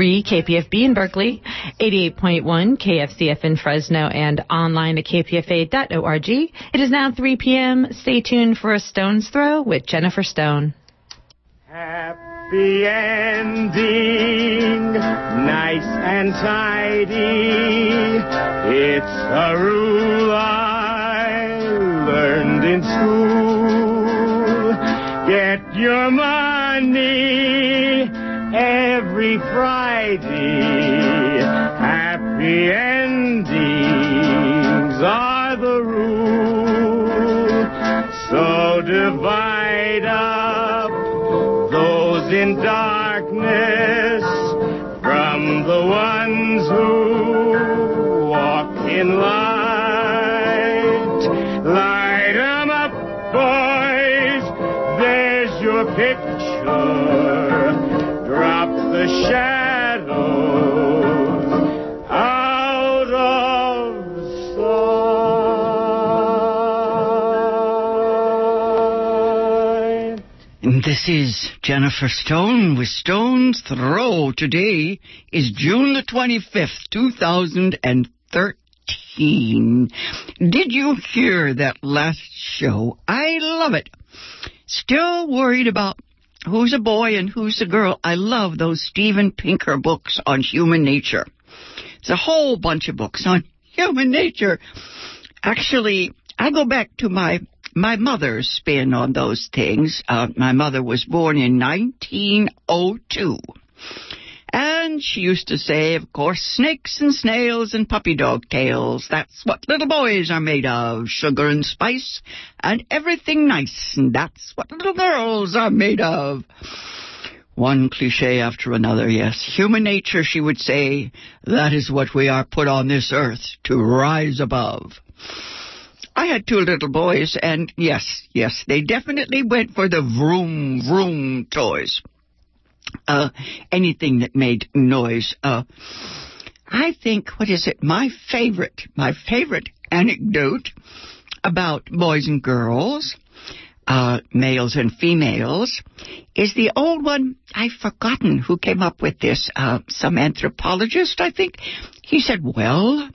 101.3 KPFB in Berkeley, 88.1 KFCF in Fresno, and online at kpfa.org. It is now 3 p.m. Stay tuned for a stone's throw with Jennifer Stone. Happy ending, nice and tidy. It's a rule I learned in school. Get your money every Friday. Happy endings are the rule. So divide up those in darkness from the ones who walk in light. Light 'em up, boys. There's your picture. The shadows out of sight. And This is Jennifer Stone with Stone's Throw. Today is June the 25th, 2013. Did you hear that last show? I love it. Still worried about who's a boy and who's a girl. I love those Steven Pinker books on human nature. It's a whole bunch of books on human nature. Actually, I go back to my my mother's spin on those things. Uh, my mother was born in 1902. And she used to say, of course, snakes and snails and puppy dog tails. That's what little boys are made of. Sugar and spice and everything nice. And that's what little girls are made of. One cliche after another, yes. Human nature, she would say, that is what we are put on this earth to rise above. I had two little boys, and yes, yes, they definitely went for the vroom vroom toys. Uh, anything that made noise. Uh, I think, what is it? My favorite, my favorite anecdote about boys and girls, uh, males and females, is the old one. I've forgotten who came up with this. Uh, some anthropologist, I think. He said, well,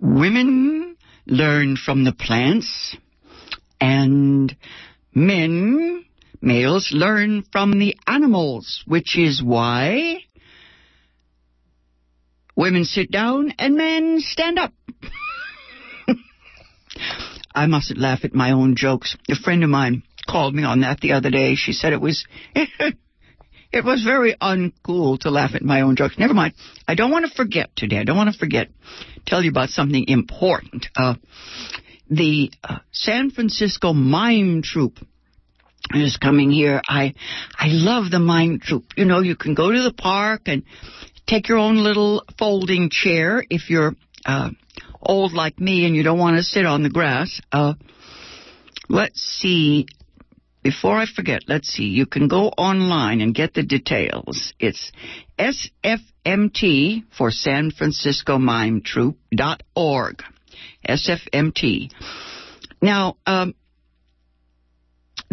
women learn from the plants, and men, males, learn from the animals, which is why women sit down and men stand up. I mustn't laugh at my own jokes. A friend of mine called me on that the other day. She said it was it was very uncool to laugh at my own jokes. Never mind. I don't want to forget today. I don't want to forget. Tell you about something important. Uh, the uh, San Francisco Mime Troupe is coming here. I I love the Mime Troupe. You know, you can go to the park and take your own little folding chair if you're uh, old like me and you don't want to sit on the grass. Uh, let's see. Before I forget, let's see. You can go online and get the details. It's SFMT for San Francisco Mime Troupe dot org. SFMT. Now, um,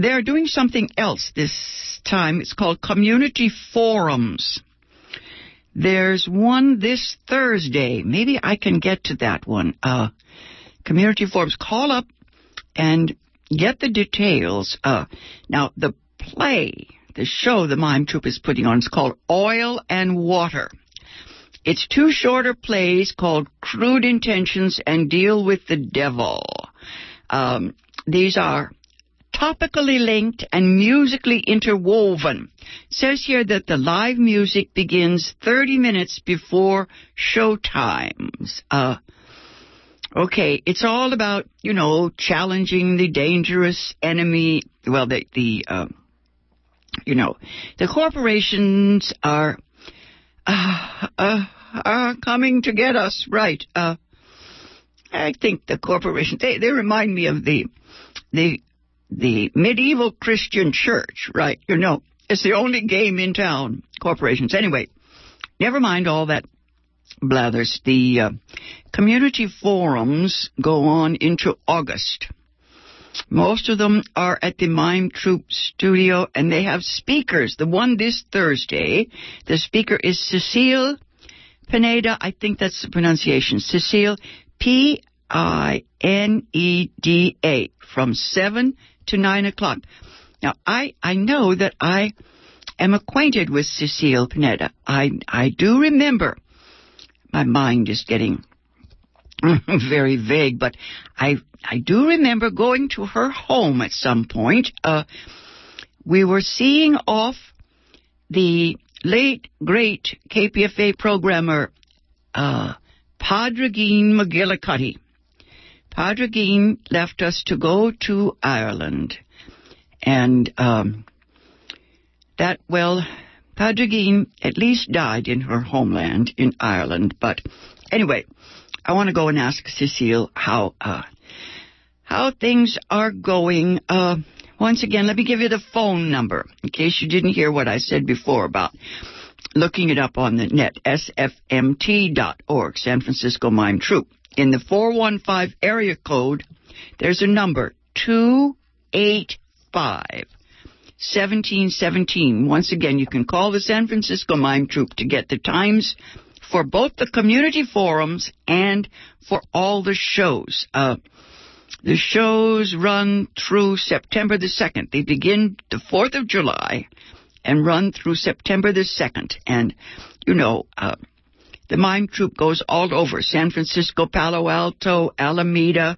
they're doing something else this time. It's called Community Forums. There's one this Thursday. Maybe I can get to that one. Uh, community forums. Call up and get the details. Uh, now, the play, the show the Mime Troupe is putting on is called Oil and Water. It's two shorter plays called Crude Intentions and Deal with the Devil. Um, these are topically linked and musically interwoven. It says here that the live music begins 30 minutes before show times. Uh, okay, it's all about, you know, challenging the dangerous enemy. Well, the, the, uh, you know, the corporations are, uh, uh, are coming to get us, right? Uh, I think the corporations, they, they remind me of the, the the medieval Christian church, right? You know, it's the only game in town, corporations. Anyway, never mind all that blathers. The uh, community forums go on into August. Most of them are at the Mime Troupe studio and they have speakers. The one this Thursday, the speaker is Cecile Pineda. I think that's the pronunciation. Cecile P I N E D A from 7 to 9 o'clock. Now, I, I know that I am acquainted with Cecile Pineda. I, I do remember. My mind is getting very vague, but I, I do remember going to her home at some point. Uh, we were seeing off the late, great KPFA programmer, uh, Padre McGillicuddy. Padraigín left us to go to Ireland. And um, that, well, Padraigín at least died in her homeland in Ireland. But anyway, I want to go and ask Cecile how uh, how things are going. Uh, once again, let me give you the phone number in case you didn't hear what I said before about looking it up on the net. sfmt.org, San Francisco Mime Troupe. In the 415 area code, there's a number 285 1717. Once again, you can call the San Francisco Mime Troupe to get the times for both the community forums and for all the shows. Uh, the shows run through September the 2nd. They begin the 4th of July and run through September the 2nd. And, you know, uh, the mime troupe goes all over San Francisco, Palo Alto, Alameda,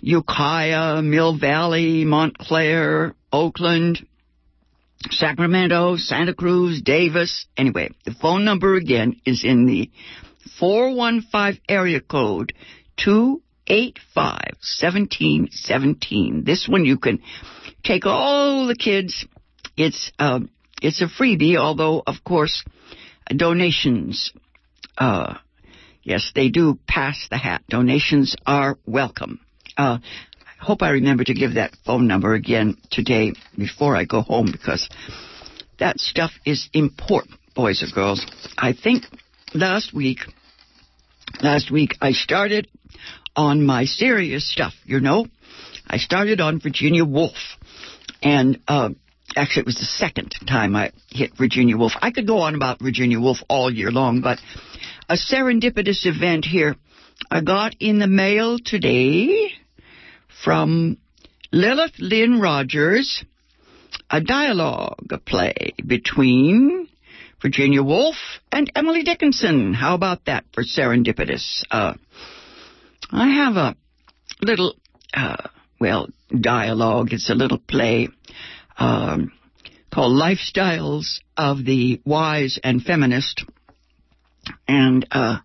Ukiah, Mill Valley, Montclair, Oakland, Sacramento, Santa Cruz, Davis. Anyway, the phone number again is in the 415 area code 285 1717. This one you can take all the kids. It's, uh, it's a freebie, although of course donations, uh, yes, they do pass the hat. Donations are welcome. Uh, hope I remember to give that phone number again today before I go home because that stuff is important, boys and girls. I think last week, last week I started on my serious stuff, you know. I started on Virginia Woolf. And, uh, actually it was the second time I hit Virginia Woolf. I could go on about Virginia Woolf all year long, but a serendipitous event here. I got in the mail today from Lilith Lynn Rogers, a dialogue play between Virginia Woolf and Emily Dickinson. How about that for serendipitous? Uh, I have a little, uh, well, dialogue. It's a little play um, called Lifestyles of the Wise and Feminist. And uh,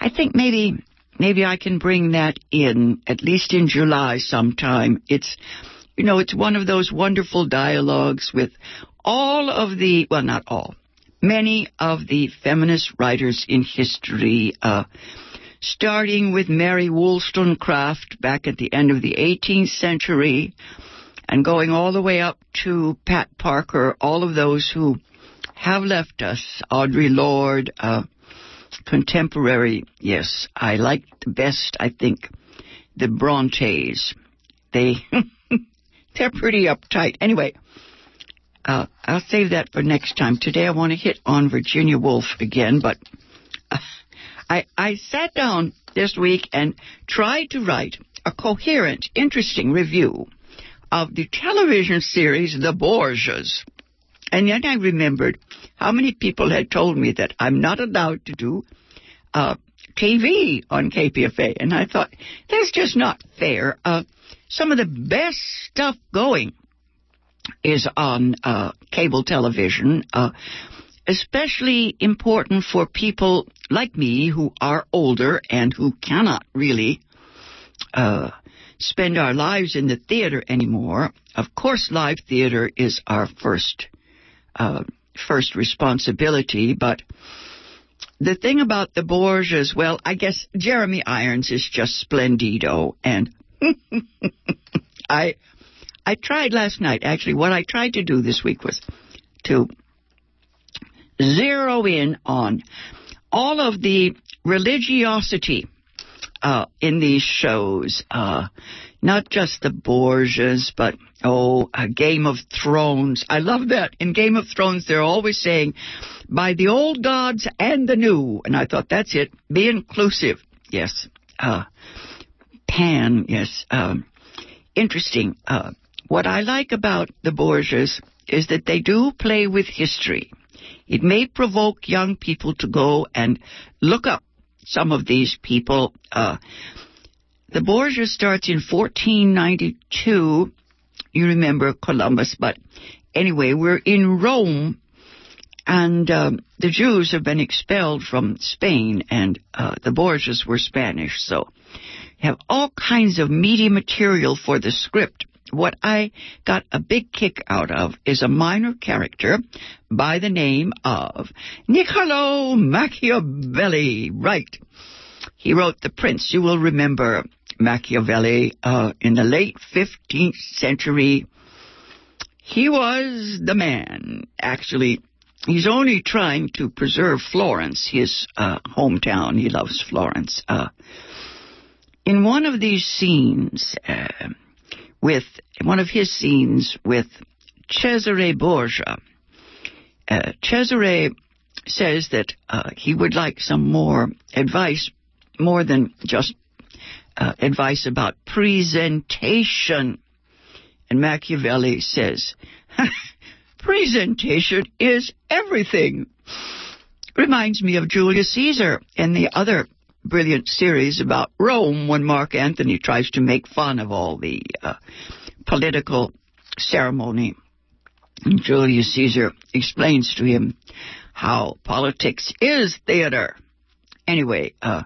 I think maybe maybe I can bring that in at least in July sometime. It's you know it's one of those wonderful dialogues with all of the well not all many of the feminist writers in history. Uh, starting with Mary Wollstonecraft back at the end of the 18th century and going all the way up to Pat Parker, all of those who have left us, Audre Lorde, uh, contemporary, yes, I like the best, I think, the Brontes. They, they're pretty uptight. Anyway, uh, I'll save that for next time. Today I want to hit on Virginia Woolf again, but uh, I, I sat down this week and tried to write a coherent, interesting review of the television series The Borgias. And then I remembered how many people had told me that I'm not allowed to do uh, TV on KPFA. And I thought, that's just not fair. Uh, some of the best stuff going is on uh, cable television, uh, especially important for people like me who are older and who cannot really uh, spend our lives in the theater anymore. Of course, live theater is our first uh, first responsibility, but the thing about the Borgias, well, I guess Jeremy Irons is just splendido, and I I tried last night. Actually, what I tried to do this week was to zero in on all of the religiosity uh, in these shows. Uh, not just the Borgias, but oh, a Game of Thrones. I love that. In Game of Thrones, they're always saying, by the old gods and the new. And I thought, that's it. Be inclusive. Yes. Uh, Pan, yes. Um, interesting. Uh, what I like about the Borgias is that they do play with history. It may provoke young people to go and look up some of these people. Uh, the Borgia starts in 1492. You remember Columbus, but anyway, we're in Rome, and um, the Jews have been expelled from Spain, and uh, the Borgias were Spanish, so have all kinds of meaty material for the script. What I got a big kick out of is a minor character by the name of Niccolo Machiavelli. Right. He wrote The Prince. You will remember Machiavelli uh, in the late 15th century. He was the man. Actually, he's only trying to preserve Florence, his uh, hometown. He loves Florence. Uh, in one of these scenes, uh, with one of his scenes with Cesare Borgia, uh, Cesare says that uh, he would like some more advice, more than just uh, advice about presentation. And Machiavelli says, presentation is everything. Reminds me of Julius Caesar and the other brilliant series about Rome when Mark Antony tries to make fun of all the uh, political ceremony. And Julius Caesar explains to him how politics is theater. Anyway, uh,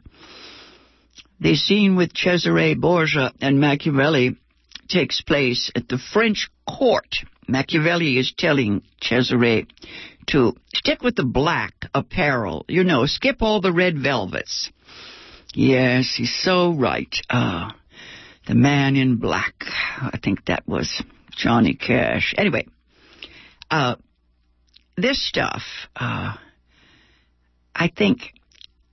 the scene with Cesare Borgia and Machiavelli takes place at the French court. Machiavelli is telling Cesare to stick with the black apparel, you know, skip all the red velvets. Yes, he's so right. Uh, the man in black. I think that was Johnny Cash. Anyway, uh, this stuff, uh, I think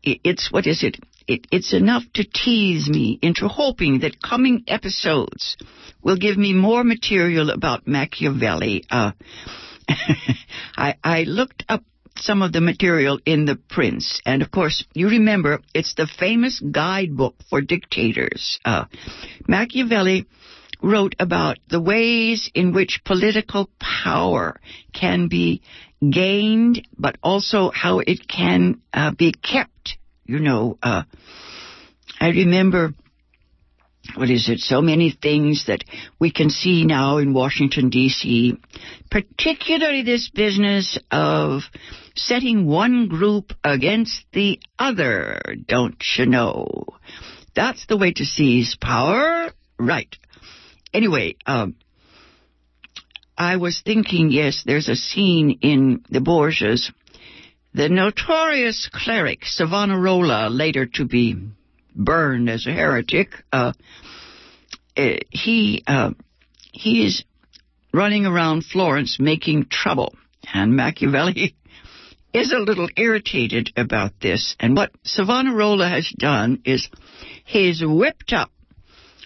it's, what is it? it? It's enough to tease me into hoping that coming episodes will give me more material about Machiavelli. Uh, I, I looked up some of the material in The Prince. And of course, you remember it's the famous guidebook for dictators. Uh, Machiavelli wrote about the ways in which political power can be gained, but also how it can uh, be kept. You know, uh, I remember what is it, so many things that we can see now in Washington, D.C., particularly this business of setting one group against the other, don't you know? That's the way to seize power. Right. Anyway, um, I was thinking, yes, there's a scene in the Borgias. The notorious cleric Savonarola, later to be burned as a heretic, uh, eh, he uh, he is running around Florence making trouble, and Machiavelli is a little irritated about this. And what Savonarola has done is he's whipped up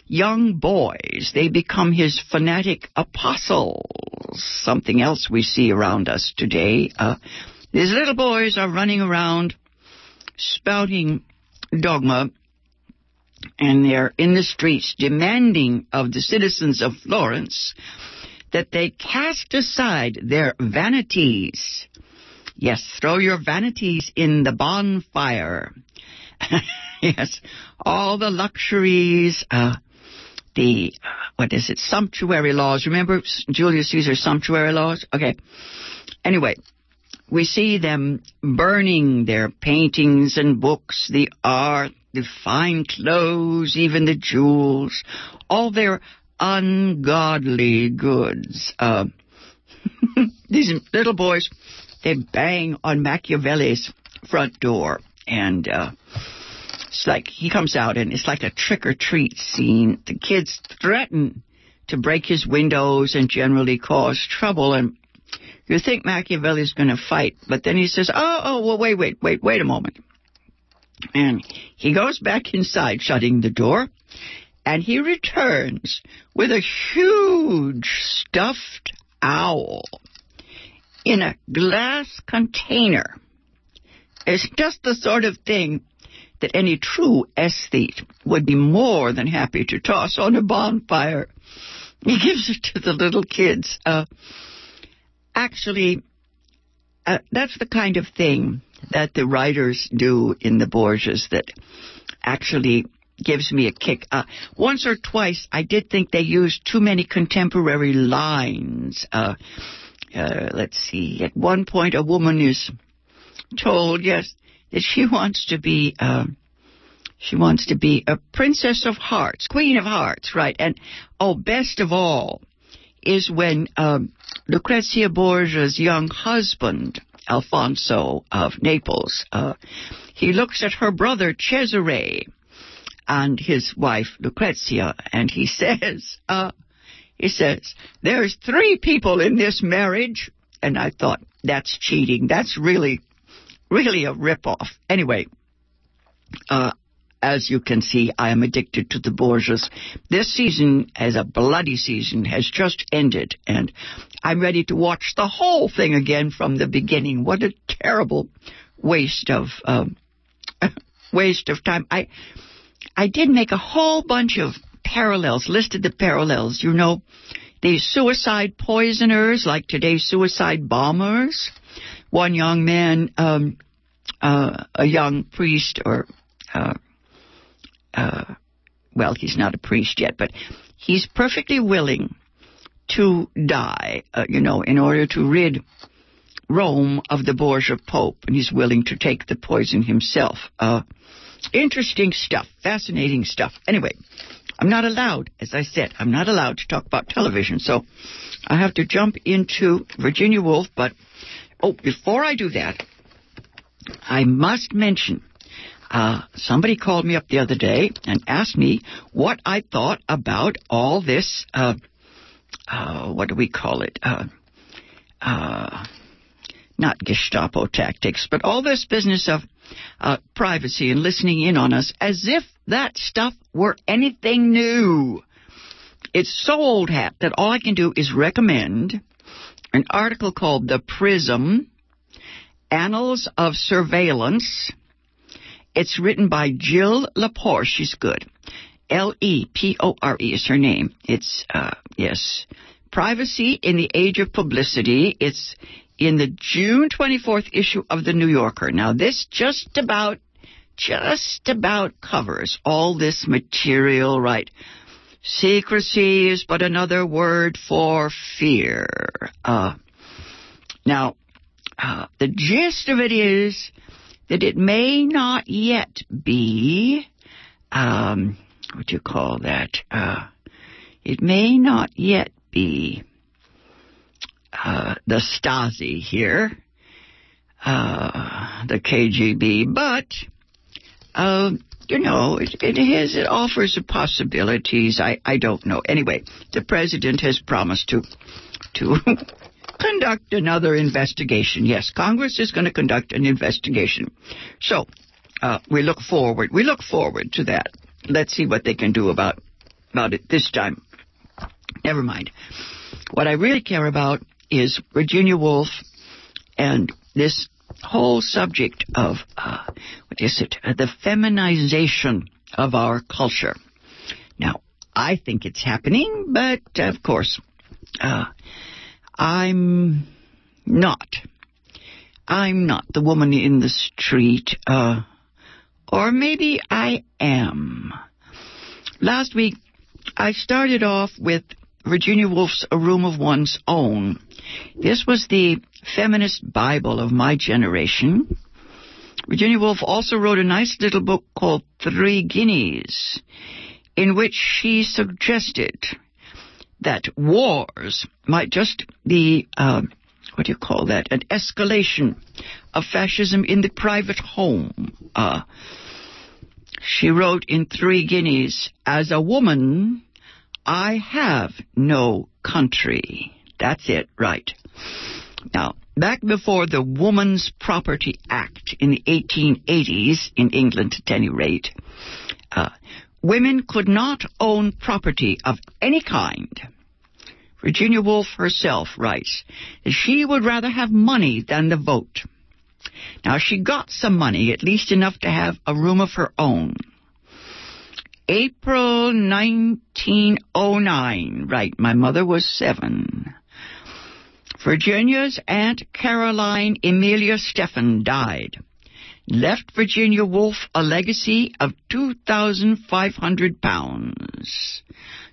young boys. They become his fanatic apostles. Something else we see around us today. Uh, these little boys are running around spouting dogma and they're in the streets demanding of the citizens of Florence that they cast aside their vanities. Yes, throw your vanities in the bonfire. yes, all the luxuries, uh, the, what is it, sumptuary laws. Remember Julius Caesar's sumptuary laws? Okay. Anyway, we see them burning their paintings and books, the art, the fine clothes, even the jewels, all their ungodly goods. Uh, these little boys, they bang on Machiavelli's front door, and uh, it's like he comes out, and it's like a trick or treat scene. The kids threaten to break his windows and generally cause trouble, and you think Machiavelli's going to fight, but then he says, "Oh, oh, well, wait, wait, wait, wait a moment." And he goes back inside, shutting the door. and he returns with a huge stuffed owl in a glass container. It's just the sort of thing that any true aesthete would be more than happy to toss on a bonfire. He gives it to the little kids. Uh, actually, uh, that's the kind of thing that the writers do in the Borgias that actually gives me a kick. Uh, once or twice, I did think they used too many contemporary lines. Uh, uh, let's see. At one point, a woman is told, yes, that she wants to be. Uh, she wants to be a princess of hearts, queen of hearts, right? And oh, best of all is when um, Lucrezia Borgia's young husband, Alfonso of Naples, uh, he looks at her brother Cesare and his wife Lucrezia, and he says, uh, he says, there's three people in this marriage. And I thought, that's cheating. That's really, really a ripoff. Anyway, uh, as you can see, I am addicted to the Borgias. This season, as a bloody season, has just ended, and I'm ready to watch the whole thing again from the beginning. What a terrible waste of um, waste of time. I I did make a whole bunch of parallels, listed the parallels. You know, these suicide poisoners, like today's suicide bombers. One young man, um, uh, a young priest, or uh, uh, well, he's not a priest yet, but he's perfectly willing to die, uh, you know, in order to rid Rome of the Borgia Pope, and he's willing to take the poison himself. Uh, interesting stuff, fascinating stuff. Anyway, I'm not allowed, as I said, I'm not allowed to talk about television, so I have to jump into Virginia Woolf, but, oh, before I do that, I must mention uh, somebody called me up the other day and asked me what I thought about all this. Uh, uh, what do we call it? Uh, uh, not Gestapo tactics, but all this business of uh, privacy and listening in on us as if that stuff were anything new. It's so old hat that all I can do is recommend an article called The Prism Annals of Surveillance. It's written by Jill Lepore. She's good. L E P O R E is her name. It's, uh, yes. Privacy in the Age of Publicity. It's in the June 24th issue of the New Yorker. Now, this just about, just about covers all this material, right? Secrecy is but another word for fear. Uh, now, uh, the gist of it is that it may not yet be, um, what do you call that? Uh, it may not yet be uh, the Stasi here, uh, the KGB, but uh, you know, it, it has it offers possibilities. I I don't know. Anyway, the president has promised to to conduct another investigation. Yes, Congress is going to conduct an investigation. So uh, we look forward. We look forward to that. Let's see what they can do about about it this time. Never mind. What I really care about is Virginia Woolf and this whole subject of uh, what is it? Uh, the feminization of our culture. Now, I think it's happening, but of course, uh, I'm not. I'm not the woman in the street, uh, or maybe I am. Last week, I started off with Virginia Woolf's A Room of One's Own. This was the feminist Bible of my generation. Virginia Woolf also wrote a nice little book called Three Guineas, in which she suggested that wars might just be, uh, what do you call that, an escalation of fascism in the private home. Uh, she wrote in Three Guineas, as a woman, I have no country. That's it, right. Now, back before the Woman's Property Act in the 1880s, in England at any rate, uh, women could not own property of any kind. Virginia Woolf herself writes that she would rather have money than the vote. Now she got some money, at least enough to have a room of her own. April 1909, right, my mother was seven. Virginia's Aunt Caroline Emelia Stephen died. Left Virginia Woolf a legacy of 2,500 pounds.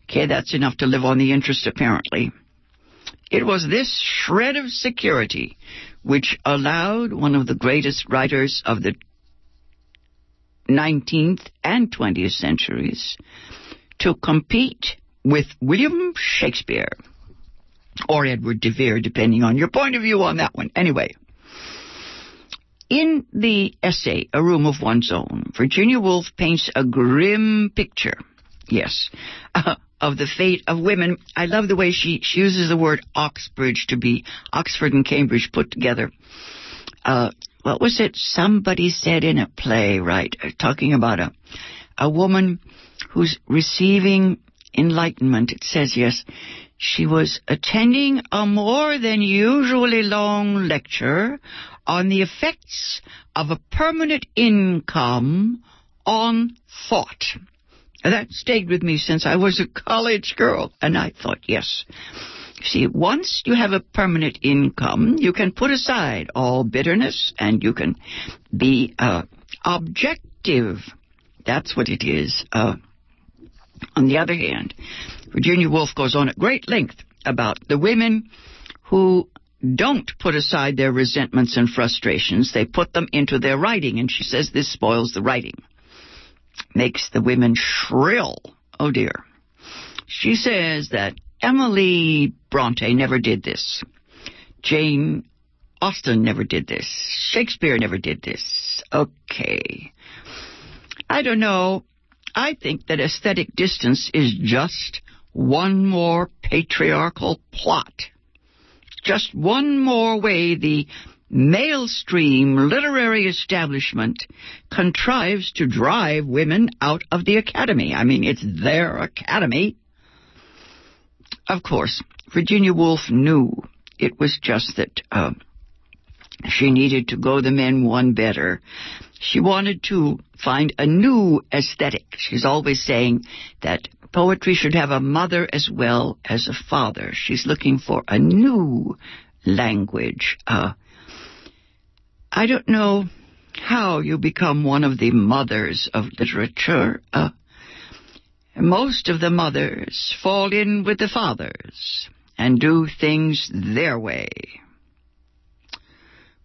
Okay, that's enough to live on the interest apparently. It was this shred of security which allowed one of the greatest writers of the 19th and 20th centuries to compete with William Shakespeare or Edward de Vere, depending on your point of view on that one. Anyway, in the essay, A Room of One's Own, Virginia Woolf paints a grim picture, yes, uh, of the fate of women. I love the way she, she uses the word Oxbridge to be Oxford and Cambridge put together. Uh, what was it somebody said in a play, right? Uh, talking about a, a woman who's receiving enlightenment. It says, yes, she was attending a more than usually long lecture on the effects of a permanent income on thought. That stayed with me since I was a college girl, and I thought, yes. See, once you have a permanent income, you can put aside all bitterness and you can be uh, objective. That's what it is. Uh, on the other hand, Virginia Woolf goes on at great length about the women who don't put aside their resentments and frustrations. They put them into their writing, and she says this spoils the writing. Makes the women shrill. Oh dear. She says that Emily Bronte never did this. Jane Austen never did this. Shakespeare never did this. Okay. I don't know. I think that aesthetic distance is just one more patriarchal plot. Just one more way the mainstream literary establishment contrives to drive women out of the academy. I mean, it's their academy. Of course, Virginia Woolf knew it was just that uh, she needed to go the men one better. She wanted to find a new aesthetic. She's always saying that poetry should have a mother as well as a father. She's looking for a new language. Uh, I don't know how you become one of the mothers of literature. Uh, most of the mothers fall in with the fathers and do things their way.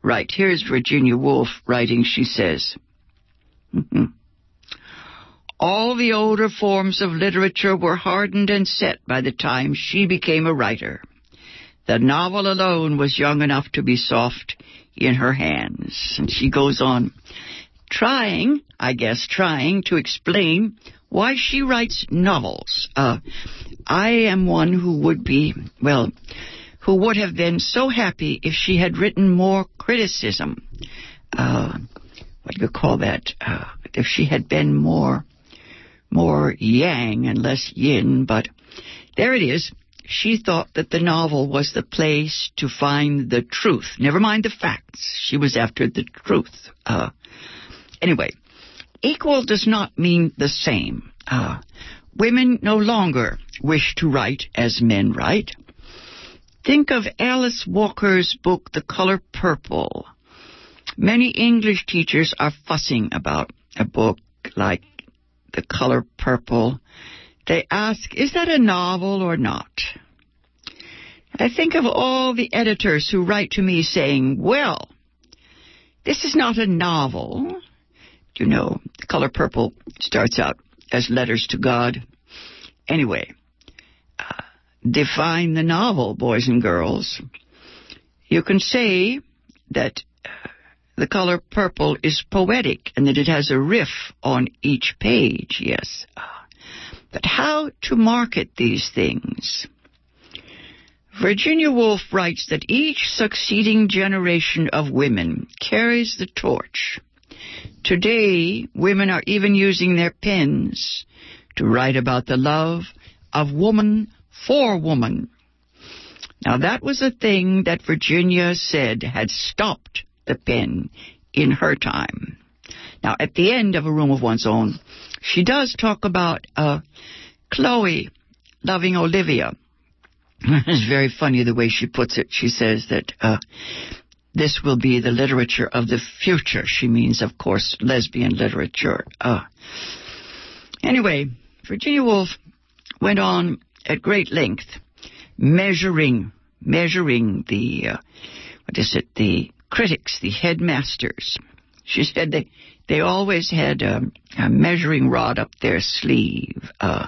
Right, here's Virginia Woolf writing, she says, All the older forms of literature were hardened and set by the time she became a writer. The novel alone was young enough to be soft in her hands. And she goes on, trying, I guess, trying to explain why she writes novels. Uh, I am one who would be, well, who would have been so happy if she had written more criticism. Uh, what do you call that? Uh, if she had been more more yang and less yin, but there it is. She thought that the novel was the place to find the truth. Never mind the facts. She was after the truth. Uh, anyway, equal does not mean the same. Uh, women no longer wish to write as men write. Think of Alice Walker's book, The Color Purple. Many English teachers are fussing about a book like the color purple, they ask, is that a novel or not? I think of all the editors who write to me saying, well, this is not a novel. You know, the color purple starts out as letters to God. Anyway, uh, define the novel, boys and girls. You can say that the color purple is poetic and that it has a riff on each page, yes. But how to market these things? Virginia Woolf writes that each succeeding generation of women carries the torch. Today, women are even using their pens to write about the love of woman for woman. Now that was a thing that Virginia said had stopped the pen in her time. Now at the end of A Room of One's Own, she does talk about uh, Chloe loving Olivia. it's very funny the way she puts it. She says that uh, this will be the literature of the future. She means, of course, lesbian literature. Uh, anyway, Virginia Woolf went on at great length, measuring, measuring the, uh, what is it, the critics, the headmasters. She said they, they always had a, a measuring rod up their sleeve. Uh,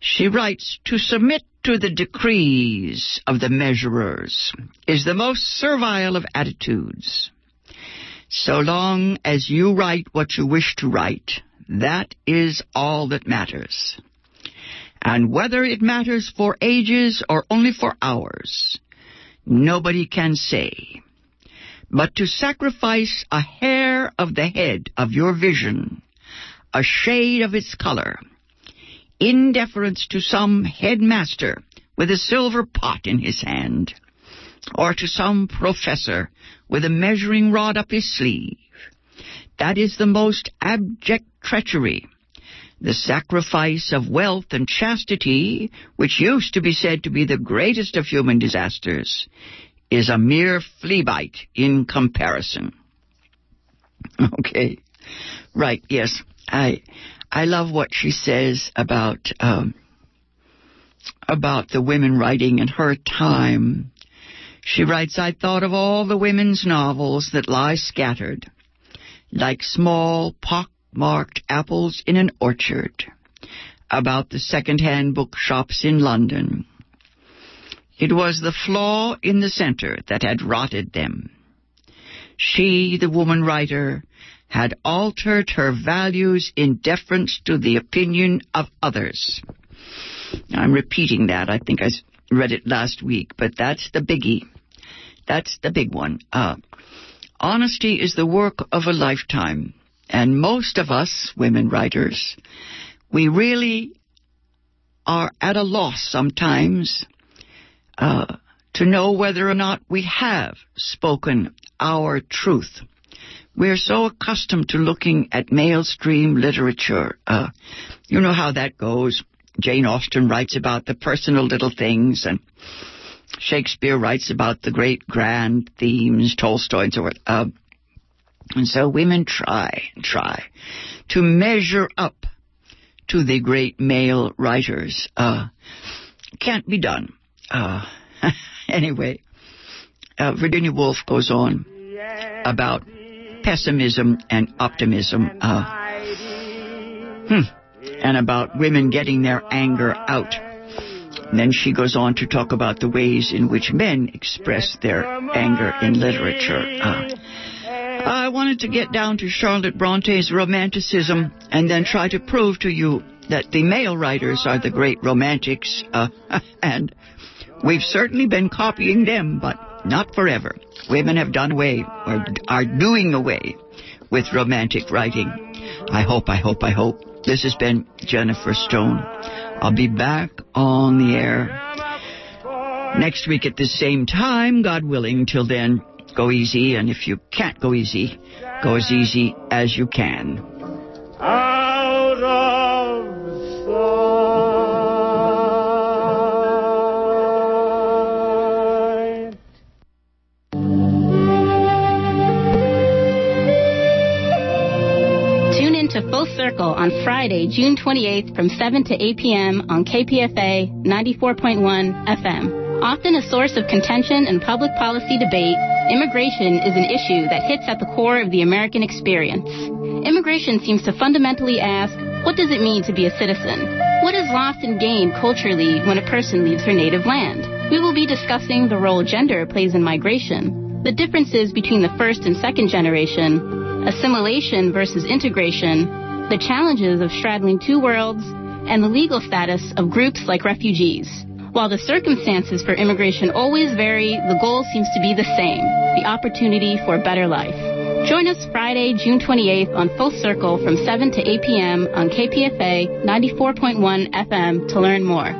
she writes, to submit to the decrees of the measurers is the most servile of attitudes. So long as you write what you wish to write, that is all that matters. And whether it matters for ages or only for hours, nobody can say. But to sacrifice a hair of the head of your vision, a shade of its color, in deference to some headmaster with a silver pot in his hand, or to some professor with a measuring rod up his sleeve. That is the most abject treachery. The sacrifice of wealth and chastity, which used to be said to be the greatest of human disasters, is a mere flea bite in comparison. Okay. Right, yes. I I love what she says about um, about the women writing in her time. She writes, I thought of all the women's novels that lie scattered, like small pock-marked apples in an orchard, about the second-hand bookshops in London. It was the flaw in the center that had rotted them. She, the woman writer, had altered her values in deference to the opinion of others. I'm repeating that. I think I read it last week, but that's the biggie. That's the big one. Uh, honesty is the work of a lifetime, and most of us, women writers, we really are at a loss sometimes uh, to know whether or not we have spoken our truth. We're so accustomed to looking at mainstream literature. Uh, you know how that goes. Jane Austen writes about the personal little things, and Shakespeare writes about the great grand themes, Tolstoy and so forth. Uh, and so women try, try to measure up to the great male writers. Uh, can't be done. Uh, anyway, uh, Virginia Woolf goes on about pessimism and optimism, uh, hmm, and about women getting their anger out. And then she goes on to talk about the ways in which men express their anger in literature. Uh, I wanted to get down to Charlotte Bronte's romanticism and then try to prove to you that the male writers are the great romantics, uh, and we've certainly been copying them, but not forever. Women have done away, or are doing away, with romantic writing. I hope, I hope, I hope. This has been Jennifer Stone. I'll be back on the air next week at the same time, God willing. Till then, go easy, and if you can't go easy, go as easy as you can. Ah. Full Circle on Friday, June 28th from 7 to 8 p.m. on KPFA 94.1 FM. Often a source of contention and public policy debate, immigration is an issue that hits at the core of the American experience. Immigration seems to fundamentally ask, what does it mean to be a citizen? What is lost and gained culturally when a person leaves her native land? We will be discussing the role gender plays in migration, the differences between the first and second generation, assimilation versus integration, the challenges of straddling two worlds, and the legal status of groups like refugees. While the circumstances for immigration always vary, the goal seems to be the same the opportunity for a better life. Join us Friday, June 28th on Full Circle from 7 to 8 p.m. on KPFA 94.1 FM to learn more.